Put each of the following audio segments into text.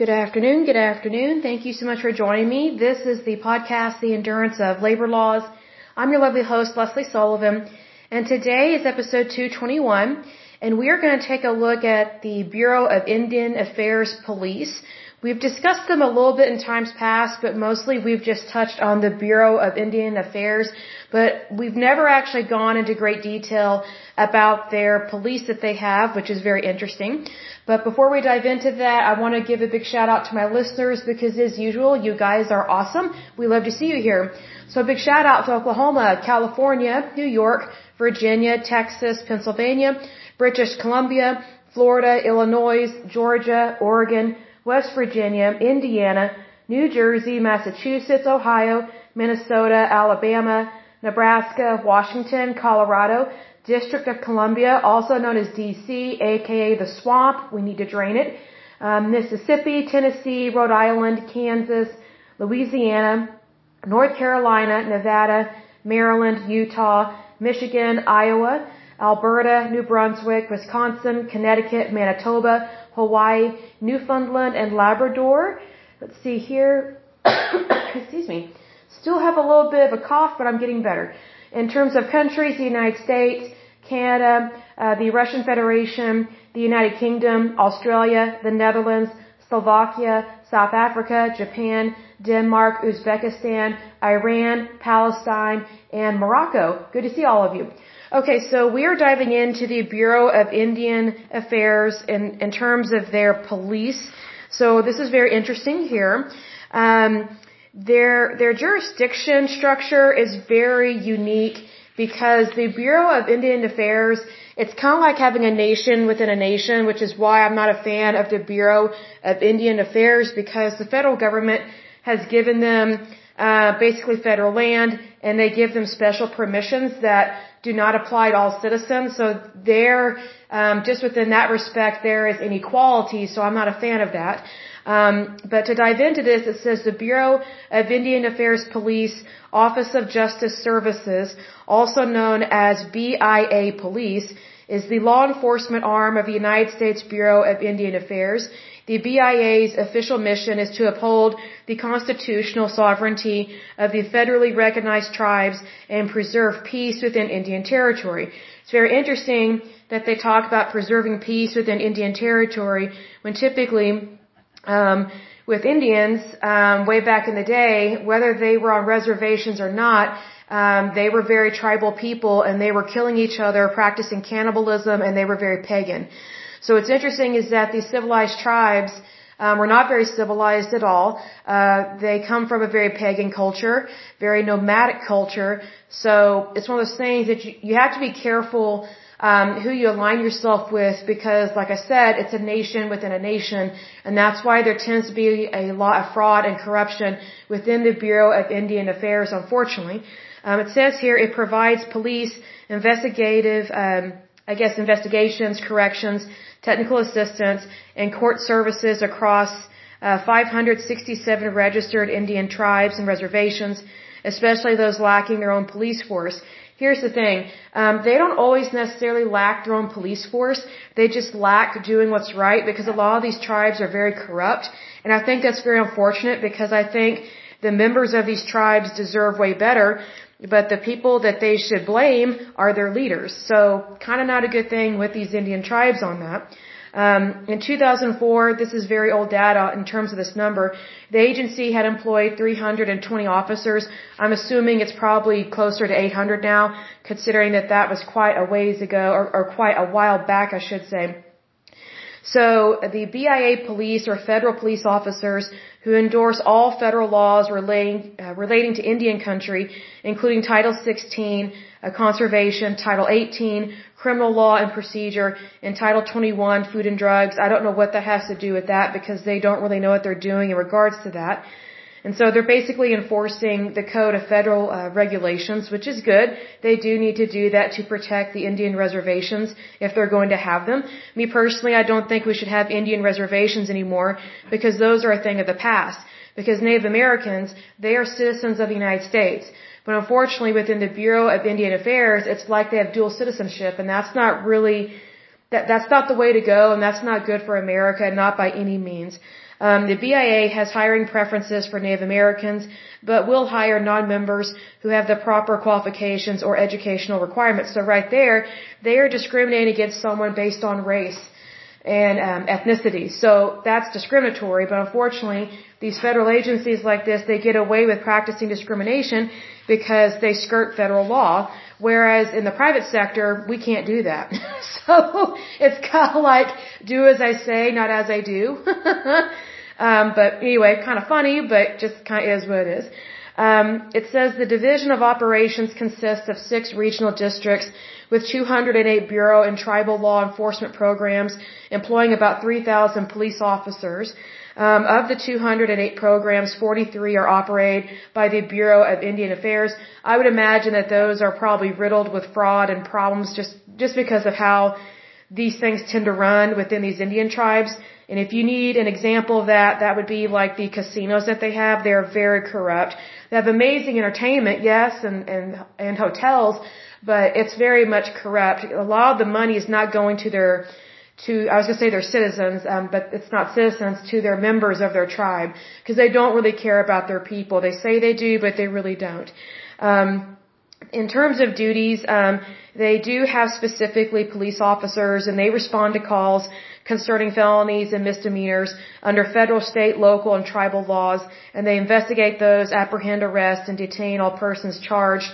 Good afternoon. Good afternoon. Thank you so much for joining me. This is the podcast, The Endurance of Labor Laws. I'm your lovely host, Lesley Sullivan, and today is episode 221, and we are going to take a look at the Bureau of Indian Affairs Police. We've discussed them a little bit in times past, but mostly we've just touched on the Bureau of Indian Affairs, but we've never actually gone into great detail about their police that they have, which is very interesting. But before we dive into that, I want to give a big shout out to my listeners because as usual, you guys are awesome. We love to see you here. So a big shout out to Oklahoma, California, New York, Virginia, Texas, Pennsylvania, British Columbia, Florida, Illinois, Georgia, Oregon, West Virginia, Indiana, New Jersey, Massachusetts, Ohio, Minnesota, Alabama, Nebraska, Washington, Colorado, District of Columbia, also known as DC, aka the swamp. We need to drain it. Um, Mississippi, Tennessee, Rhode Island, Kansas, Louisiana, North Carolina, Nevada, Maryland, Utah, Michigan, Iowa, Alberta, New Brunswick, Wisconsin, Connecticut, Manitoba, Hawaii, Newfoundland, and Labrador. Let's see here. Excuse me. Still have a little bit of a cough, but I'm getting better. In terms of countries, the United States, Canada, uh, the Russian Federation, the United Kingdom, Australia, the Netherlands, Slovakia, South Africa, Japan, Denmark, Uzbekistan, Iran, Palestine, and Morocco. Good to see all of you. Okay, so we are diving into the Bureau of Indian Affairs in, in terms of their police. So this is very interesting here. Um, their their jurisdiction structure is very unique because the Bureau of Indian Affairs it's kind of like having a nation within a nation, which is why I'm not a fan of the Bureau of Indian Affairs because the federal government has given them uh, basically federal land and they give them special permissions that do not apply to all citizens. So there, um, just within that respect, there is inequality. So I'm not a fan of that. Um, but to dive into this, it says the Bureau of Indian Affairs Police, Office of Justice Services, also known as BIA Police, is the law enforcement arm of the United States Bureau of Indian Affairs. The BIA's official mission is to uphold the constitutional sovereignty of the federally recognized tribes and preserve peace within Indian Territory. It's very interesting that they talk about preserving peace within Indian Territory when typically um, with Indians um, way back in the day, whether they were on reservations or not, um, they were very tribal people and they were killing each other, practicing cannibalism, and they were very pagan. So what's interesting is that these civilized tribes um, were not very civilized at all. Uh, they come from a very pagan culture, very nomadic culture. So it's one of those things that you, you have to be careful um, who you align yourself with because, like I said, it's a nation within a nation, and that's why there tends to be a lot of fraud and corruption within the Bureau of Indian Affairs, unfortunately. Um, it says here it provides police investigative, um, I guess, investigations, corrections, technical assistance, and court services across uh, 567 registered Indian tribes and reservations, especially those lacking their own police force. Here's the thing, um, they don't always necessarily lack their own police force. They just lack doing what's right because a lot of these tribes are very corrupt, and I think that's very unfortunate because I think the members of these tribes deserve way better but the people that they should blame are their leaders. So kind of not a good thing with these Indian tribes on that. Um, in 2004, this is very old data in terms of this number, the agency had employed 320 officers. I'm assuming it's probably closer to 800 now, considering that that was quite a ways ago, or, or quite a while back, I should say. So the BIA police or federal police officers who endorse all federal laws relating, uh, relating to Indian country, including Title 16, uh, conservation, Title 18, criminal law and procedure, and Title 21, food and drugs. I don't know what that has to do with that because they don't really know what they're doing in regards to that. And so they're basically enforcing the code of federal uh, regulations, which is good. They do need to do that to protect the Indian reservations if they're going to have them. Me personally, I don't think we should have Indian reservations anymore because those are a thing of the past. Because Native Americans, they are citizens of the United States. But unfortunately, within the Bureau of Indian Affairs, it's like they have dual citizenship, and that's not really that that's not the way to go, and that's not good for America, not by any means. Um, the BIA has hiring preferences for Native Americans, but will hire non-members who have the proper qualifications or educational requirements. So right there, they are discriminating against someone based on race and um, ethnicity. So that's discriminatory, but unfortunately, these federal agencies like this, they get away with practicing discrimination because they skirt federal law, whereas in the private sector, we can't do that. so it's kind of like do as I say, not as I do. um, but anyway, kind of funny, but just kind of is what it is. Um, it says the Division of Operations consists of six regional districts with 208 bureau and tribal law enforcement programs employing about 3,000 police officers. Um, of the 208 programs, 43 are operated by the Bureau of Indian Affairs. I would imagine that those are probably riddled with fraud and problems just, just because of how these things tend to run within these Indian tribes. And if you need an example of that, that would be like the casinos that they have. They're very corrupt. They have amazing entertainment, yes, and, and, and hotels, but it's very much corrupt. A lot of the money is not going to their, to, I was going to say their citizens, um, but it's not citizens, to their members of their tribe, because they don't really care about their people. They say they do, but they really don't. Um, in terms of duties, um, they do have specifically police officers, and they respond to calls concerning felonies and misdemeanors under federal, state, local, and tribal laws, and they investigate those, apprehend, arrest, and detain all persons charged.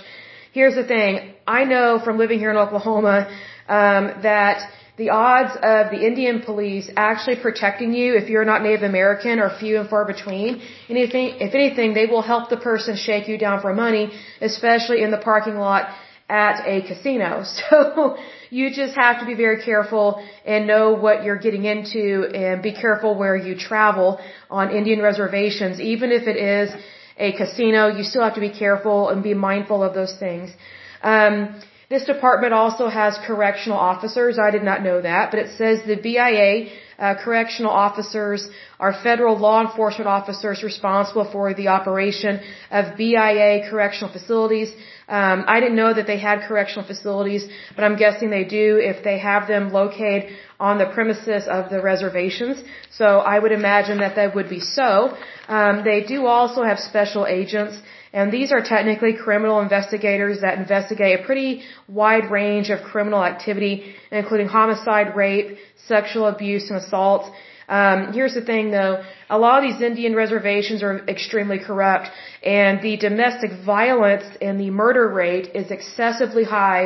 Here's the thing: I know from living here in Oklahoma um, that the odds of the Indian police actually protecting you if you're not Native American are few and far between. Anything, if anything, they will help the person shake you down for money, especially in the parking lot at a casino. So you just have to be very careful and know what you're getting into and be careful where you travel on Indian reservations. Even if it is a casino, you still have to be careful and be mindful of those things. Um, this department also has correctional officers. I did not know that, but it says the BIA uh, correctional officers are federal law enforcement officers responsible for the operation of BIA correctional facilities. Um, I didn't know that they had correctional facilities, but I'm guessing they do if they have them located on the premises of the reservations. So I would imagine that that would be so. Um, they do also have special agents and these are technically criminal investigators that investigate a pretty wide range of criminal activity, including homicide, rape, sexual abuse, and assault. Um, here's the thing though, a lot of these Indian reservations are extremely corrupt, and the domestic violence and the murder rate is excessively high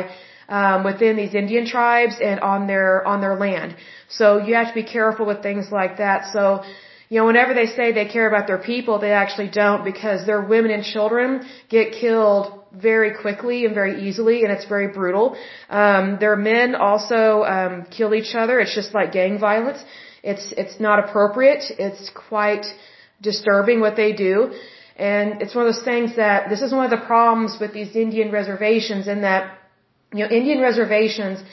um, within these Indian tribes and on their on their land. So you have to be careful with things like that. So you know, whenever they say they care about their people, they actually don't because their women and children get killed very quickly and very easily, and it's very brutal. Um, their men also um, kill each other. It's just like gang violence. It's it's not appropriate. It's quite disturbing what they do, and it's one of those things that this is one of the problems with these Indian reservations in that you know Indian reservations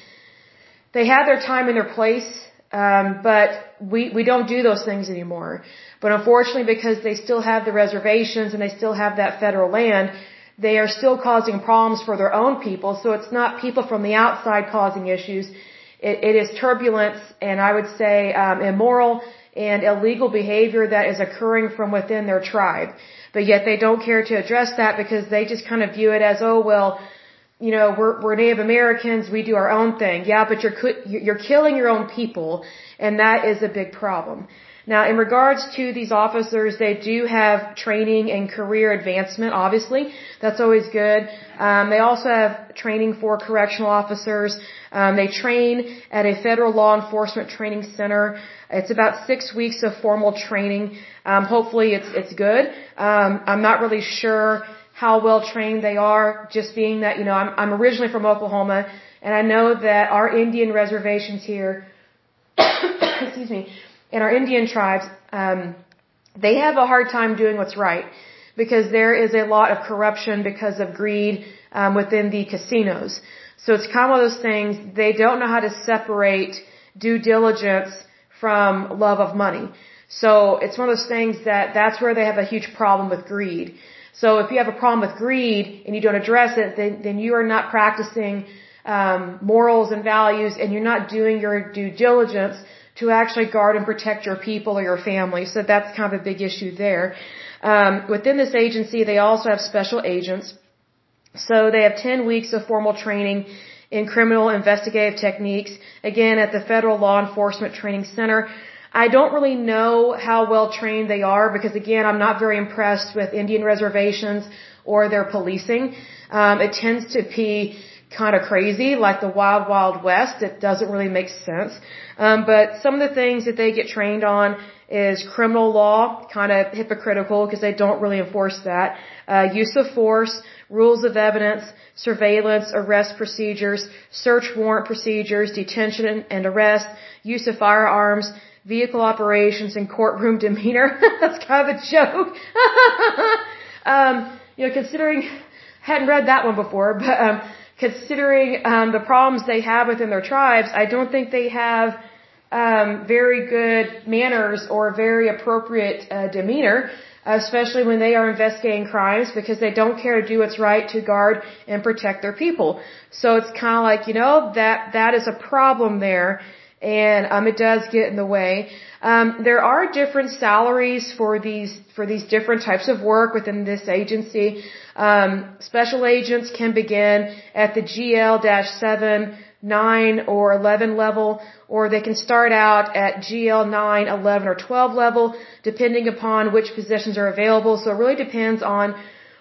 they have their time and their place um, but we we don't do those things anymore. But unfortunately, because they still have the reservations and they still have that federal land, they are still causing problems for their own people. So it's not people from the outside causing issues. it, it is turbulence and I would say um, immoral and illegal behavior that is occurring from within their tribe. But yet they don't care to address that because they just kind of view it as, oh well, you know, we're, we're Native Americans, we do our own thing. Yeah, but you're, you're killing your own people, and that is a big problem. Now, in regards to these officers, they do have training and career advancement, obviously. That's always good. Um, they also have training for correctional officers. Um, they train at a federal law enforcement training center. It's about six weeks of formal training. Um, hopefully it's, it's good. Um, I'm not really sure how well trained they are, just being that, you know, I'm, I'm originally from Oklahoma, and I know that our Indian reservations here, excuse me, and our Indian tribes, um, they have a hard time doing what's right because there is a lot of corruption because of greed um, within the casinos. So it's kind of one of those things, they don't know how to separate due diligence from love of money. So it's one of those things that that's where they have a huge problem with greed. So if you have a problem with greed and you don't address it, then, then you are not practicing um, morals and values, and you're not doing your due diligence to actually guard and protect your people or your family. So that's kind of a big issue there. Um, within this agency, they also have special agents. So they have 10 weeks of formal training in criminal investigative techniques, again at the Federal Law Enforcement Training Center. I don't really know how well trained they are because again, I'm not very impressed with Indian reservations or their policing. Um, it tends to be kind of crazy, like the wild, wild west. It doesn't really make sense. Um, but some of the things that they get trained on is criminal law, kind of hypocritical because they don't really enforce that. Uh, use of force, rules of evidence, surveillance, arrest procedures, search warrant procedures, detention and arrest, use of firearms, vehicle operations, and courtroom demeanor. That's kind of a joke. um, you know, considering, hadn't read that one before, but um, considering um, the problems they have within their tribes, I don't think they have um, very good manners or very appropriate uh, demeanor, especially when they are investigating crimes because they don't care to do what's right to guard and protect their people. So it's kind of like you know that that is a problem there, and um, it does get in the way. Um, there are different salaries for these for these different types of work within this agency. Um, special agents can begin at the GL-7 9 or 11 level, or they can start out at GL 9, 11, or 12 level, depending upon which positions are available. So it really depends on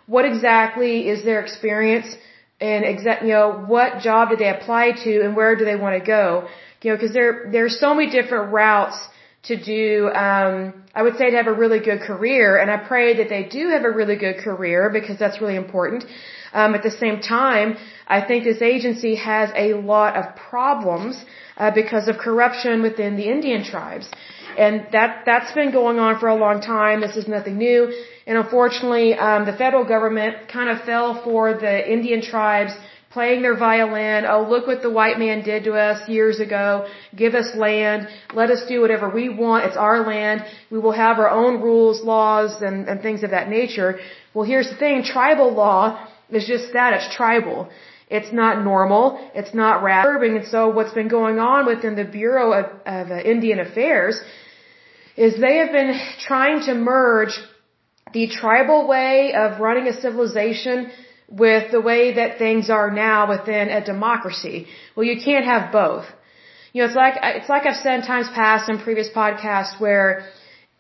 what exactly is their experience and exact, you know, what job did they apply to and where do they want to go. You know, because there, there are so many different routes to do, um, I would say to have a really good career, and I pray that they do have a really good career because that's really important. Um, at the same time, I think this agency has a lot of problems uh, because of corruption within the Indian tribes. And that, that's been going on for a long time. This is nothing new. And unfortunately, um, the federal government kind of fell for the Indian tribes playing their violin. Oh, look what the white man did to us years ago. Give us land. Let us do whatever we want. It's our land. We will have our own rules, laws, and, and things of that nature. Well, here's the thing. Tribal law is just that. It's tribal. It's not normal. It's not urban. And so what's been going on within the Bureau of, of uh, Indian Affairs is they have been trying to merge the tribal way of running a civilization with the way that things are now within a democracy. Well, you can't have both. You know, it's like, it's like I've said times past in previous podcasts where,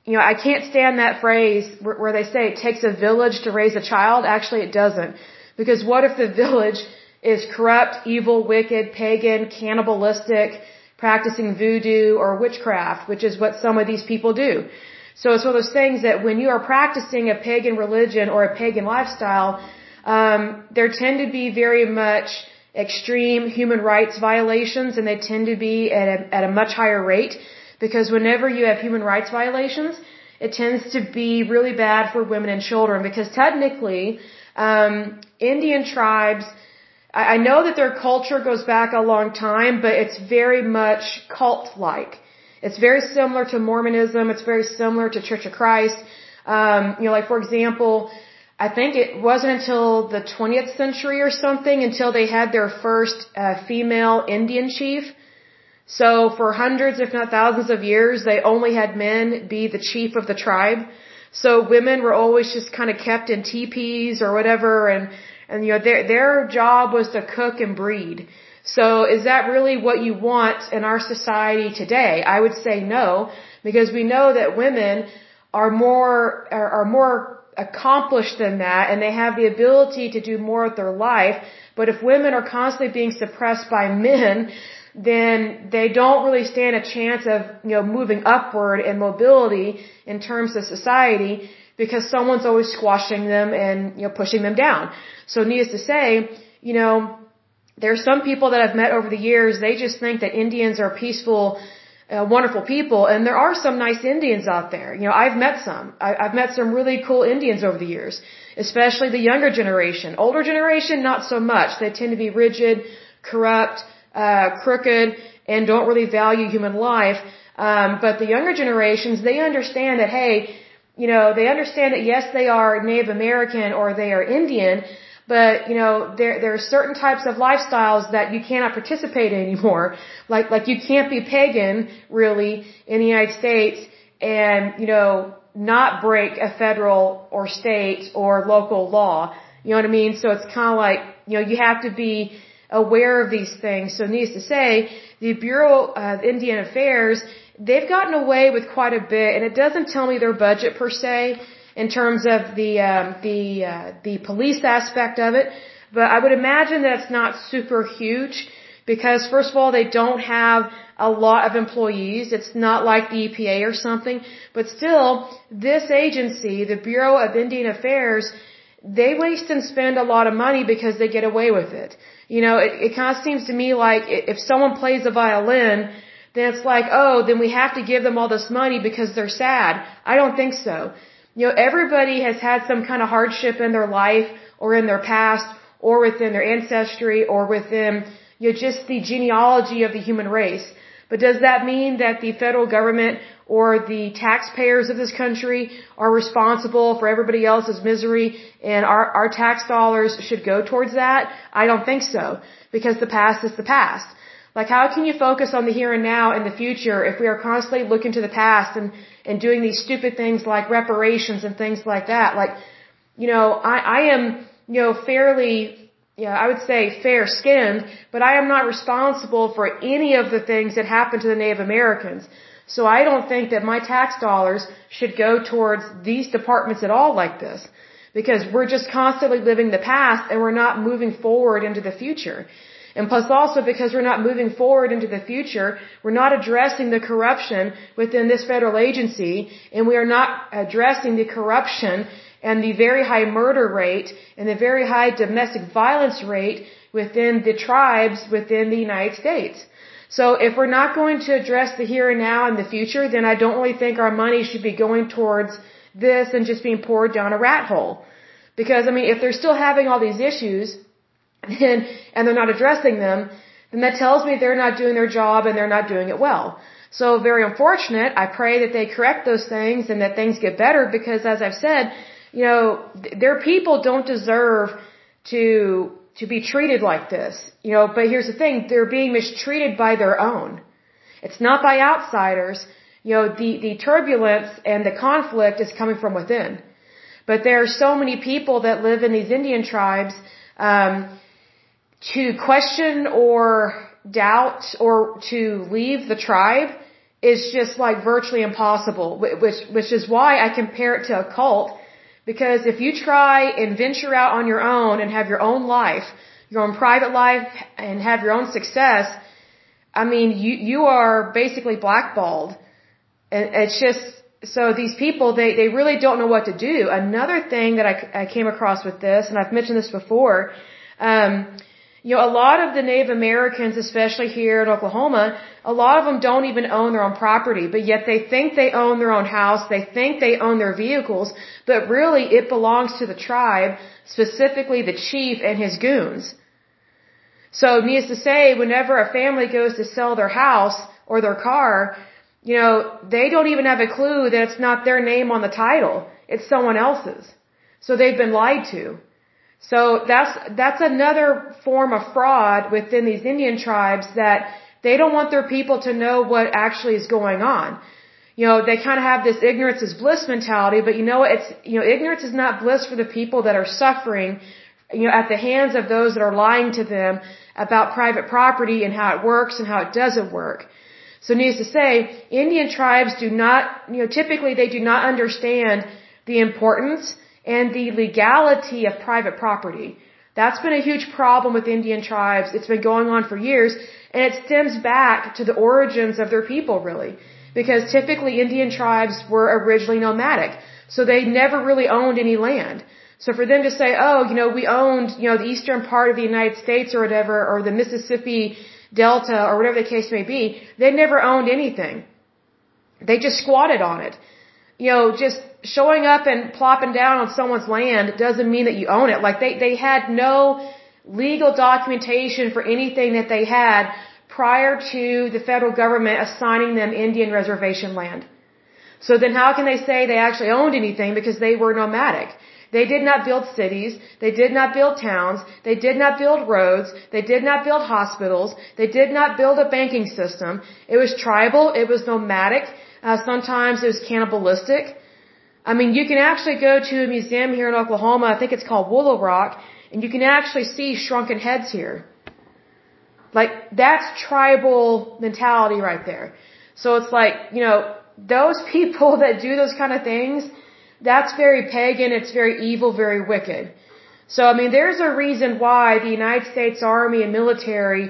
you know, I can't stand that phrase where, where they say it takes a village to raise a child. Actually, it doesn't. Because what if the village is corrupt, evil, wicked, pagan, cannibalistic, practicing voodoo or witchcraft, which is what some of these people do. So it's one of those things that when you are practicing a pagan religion or a pagan lifestyle, um, there tend to be very much extreme human rights violations, and they tend to be at a, at a much higher rate because whenever you have human rights violations, it tends to be really bad for women and children because technically, um, Indian tribes I know that their culture goes back a long time, but it's very much cult-like. It's very similar to Mormonism. It's very similar to Church of Christ. Um, you know, like for example, I think it wasn't until the 20th century or something until they had their first uh, female Indian chief. So for hundreds, if not thousands of years, they only had men be the chief of the tribe. So women were always just kind of kept in teepees or whatever and and you know, their, their job was to cook and breed. So is that really what you want in our society today? I would say no, because we know that women are more, are, are more accomplished than that and they have the ability to do more with their life. But if women are constantly being suppressed by men, then they don't really stand a chance of, you know, moving upward in mobility in terms of society because someone's always squashing them and, you know, pushing them down. So needless to say, you know, there are some people that I've met over the years, they just think that Indians are peaceful, uh, wonderful people, and there are some nice Indians out there. You know, I've met some. I, I've met some really cool Indians over the years, especially the younger generation. Older generation, not so much. They tend to be rigid, corrupt, uh, crooked, and don't really value human life. Um, but the younger generations, they understand that, hey, you know, they understand that yes, they are Native American or they are Indian, but you know there there are certain types of lifestyles that you cannot participate in anymore. Like like you can't be pagan really in the United States and you know not break a federal or state or local law. You know what I mean? So it's kind of like you know you have to be aware of these things. So needless to say, the Bureau of Indian Affairs they've gotten away with quite a bit, and it doesn't tell me their budget per se in terms of the um, the uh, the police aspect of it, but I would imagine that it's not super huge because first of all they don't have a lot of employees. It's not like the EPA or something, but still this agency, the Bureau of Indian Affairs, they waste and spend a lot of money because they get away with it. You know, it, it kind of seems to me like if someone plays a violin, then it's like, oh, then we have to give them all this money because they're sad. I don't think so. You know, everybody has had some kind of hardship in their life or in their past or within their ancestry or within, you know, just the genealogy of the human race. But does that mean that the federal government or the taxpayers of this country are responsible for everybody else's misery and our, our tax dollars should go towards that? I don't think so. Because the past is the past. Like how can you focus on the here and now and the future if we are constantly looking to the past and, and doing these stupid things like reparations and things like that? Like, you know, I, I am, you know, fairly, yeah, I would say fair skinned, but I am not responsible for any of the things that happened to the Native Americans. So I don't think that my tax dollars should go towards these departments at all like this. Because we're just constantly living the past and we're not moving forward into the future. And plus also because we're not moving forward into the future, we're not addressing the corruption within this federal agency, and we are not addressing the corruption and the very high murder rate and the very high domestic violence rate within the tribes within the United States. So if we're not going to address the here and now and the future, then I don't really think our money should be going towards this and just being poured down a rat hole. Because, I mean, if they're still having all these issues, and, and they're not addressing them, then that tells me they're not doing their job and they're not doing it well. So very unfortunate. I pray that they correct those things and that things get better because as I've said, you know, their people don't deserve to, to be treated like this. You know, but here's the thing, they're being mistreated by their own. It's not by outsiders. You know, the, the turbulence and the conflict is coming from within. But there are so many people that live in these Indian tribes, um, to question or doubt or to leave the tribe is just like virtually impossible, which, which is why I compare it to a cult. Because if you try and venture out on your own and have your own life, your own private life and have your own success, I mean, you, you are basically blackballed. And it's just, so these people, they, they really don't know what to do. Another thing that I, I came across with this, and I've mentioned this before, um, you know, a lot of the Native Americans, especially here in Oklahoma, a lot of them don't even own their own property, but yet they think they own their own house, they think they own their vehicles, but really it belongs to the tribe, specifically the chief and his goons. So, needless to say, whenever a family goes to sell their house or their car, you know, they don't even have a clue that it's not their name on the title. It's someone else's. So they've been lied to. So that's, that's another form of fraud within these Indian tribes that they don't want their people to know what actually is going on. You know, they kind of have this ignorance is bliss mentality, but you know? It's, you know, ignorance is not bliss for the people that are suffering, you know, at the hands of those that are lying to them about private property and how it works and how it doesn't work. So needless to say, Indian tribes do not, you know, typically they do not understand the importance and the legality of private property. That's been a huge problem with Indian tribes. It's been going on for years, and it stems back to the origins of their people, really. Because typically Indian tribes were originally nomadic, so they never really owned any land. So for them to say, oh, you know, we owned, you know, the eastern part of the United States or whatever, or the Mississippi Delta or whatever the case may be, they never owned anything. They just squatted on it you know, just showing up and plopping down on someone's land doesn't mean that you own it. Like they, they had no legal documentation for anything that they had prior to the federal government assigning them Indian reservation land. So then how can they say they actually owned anything because they were nomadic? They did not build cities. They did not build towns. They did not build roads. They did not build hospitals. They did not build a banking system. It was tribal. It was nomadic. Uh, sometimes it was cannibalistic. I mean, you can actually go to a museum here in Oklahoma. I think it's called Willow Rock, and you can actually see shrunken heads here. Like, that's tribal mentality right there. So it's like, you know, those people that do those kind of things, that's very pagan, it's very evil, very wicked. So, I mean, there's a reason why the United States Army and military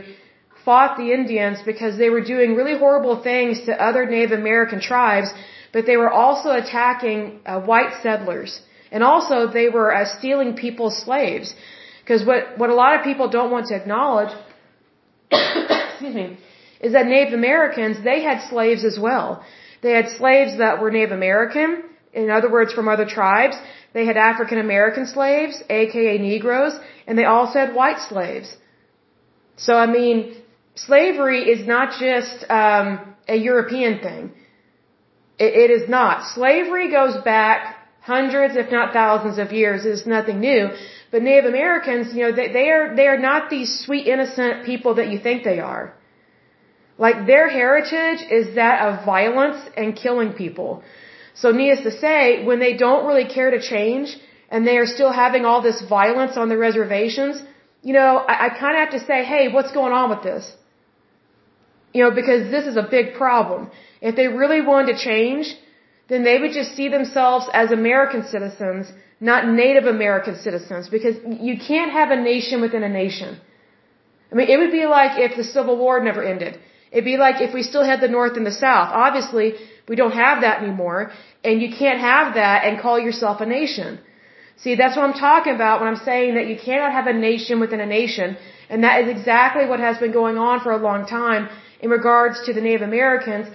fought the Indians because they were doing really horrible things to other Native American tribes, but they were also attacking uh, white settlers. And also they were uh, stealing people's slaves. Because what, what a lot of people don't want to acknowledge, excuse me, is that Native Americans, they had slaves as well. They had slaves that were Native American, in other words, from other tribes. They had African American slaves, aka Negroes, and they also had white slaves. So, I mean, slavery is not just um, a European thing. It, is not. Slavery goes back hundreds, if not thousands of years. It is nothing new. But Native Americans, you know, they, they are they are not these sweet, innocent people that you think they are. Like their heritage is that of violence and killing people. So needless to say, when they don't really care to change and they are still having all this violence on the reservations, you know, I, I kind of have to say, hey, what's going on with this? You know, because this is a big problem. If they really wanted to change, then they would just see themselves as American citizens, not Native American citizens, because you can't have a nation within a nation. I mean, it would be like if the Civil War never ended. It'd be like if we still had the North and the South. Obviously, we don't have that anymore, and you can't have that and call yourself a nation. See, that's what I'm talking about when I'm saying that you cannot have a nation within a nation, and that is exactly what has been going on for a long time in regards to the Native Americans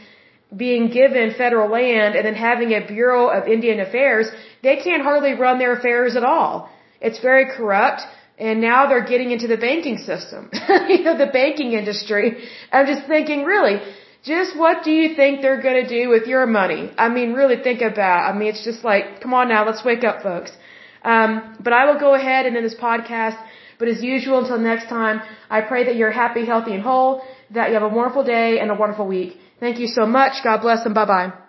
being given federal land and then having a Bureau of Indian Affairs. They can't hardly run their affairs at all. It's very corrupt. And now they're getting into the banking system, you know, the banking industry. I'm just thinking, really, just what do you think they're going to do with your money? I mean, really think about. It. I mean, it's just like, come on now, let's wake up, folks. Um, but I will go ahead and end this podcast. But as usual, until next time, I pray that you're happy, healthy, and whole. That you have a wonderful day and a wonderful week. Thank you so much. God bless and bye bye.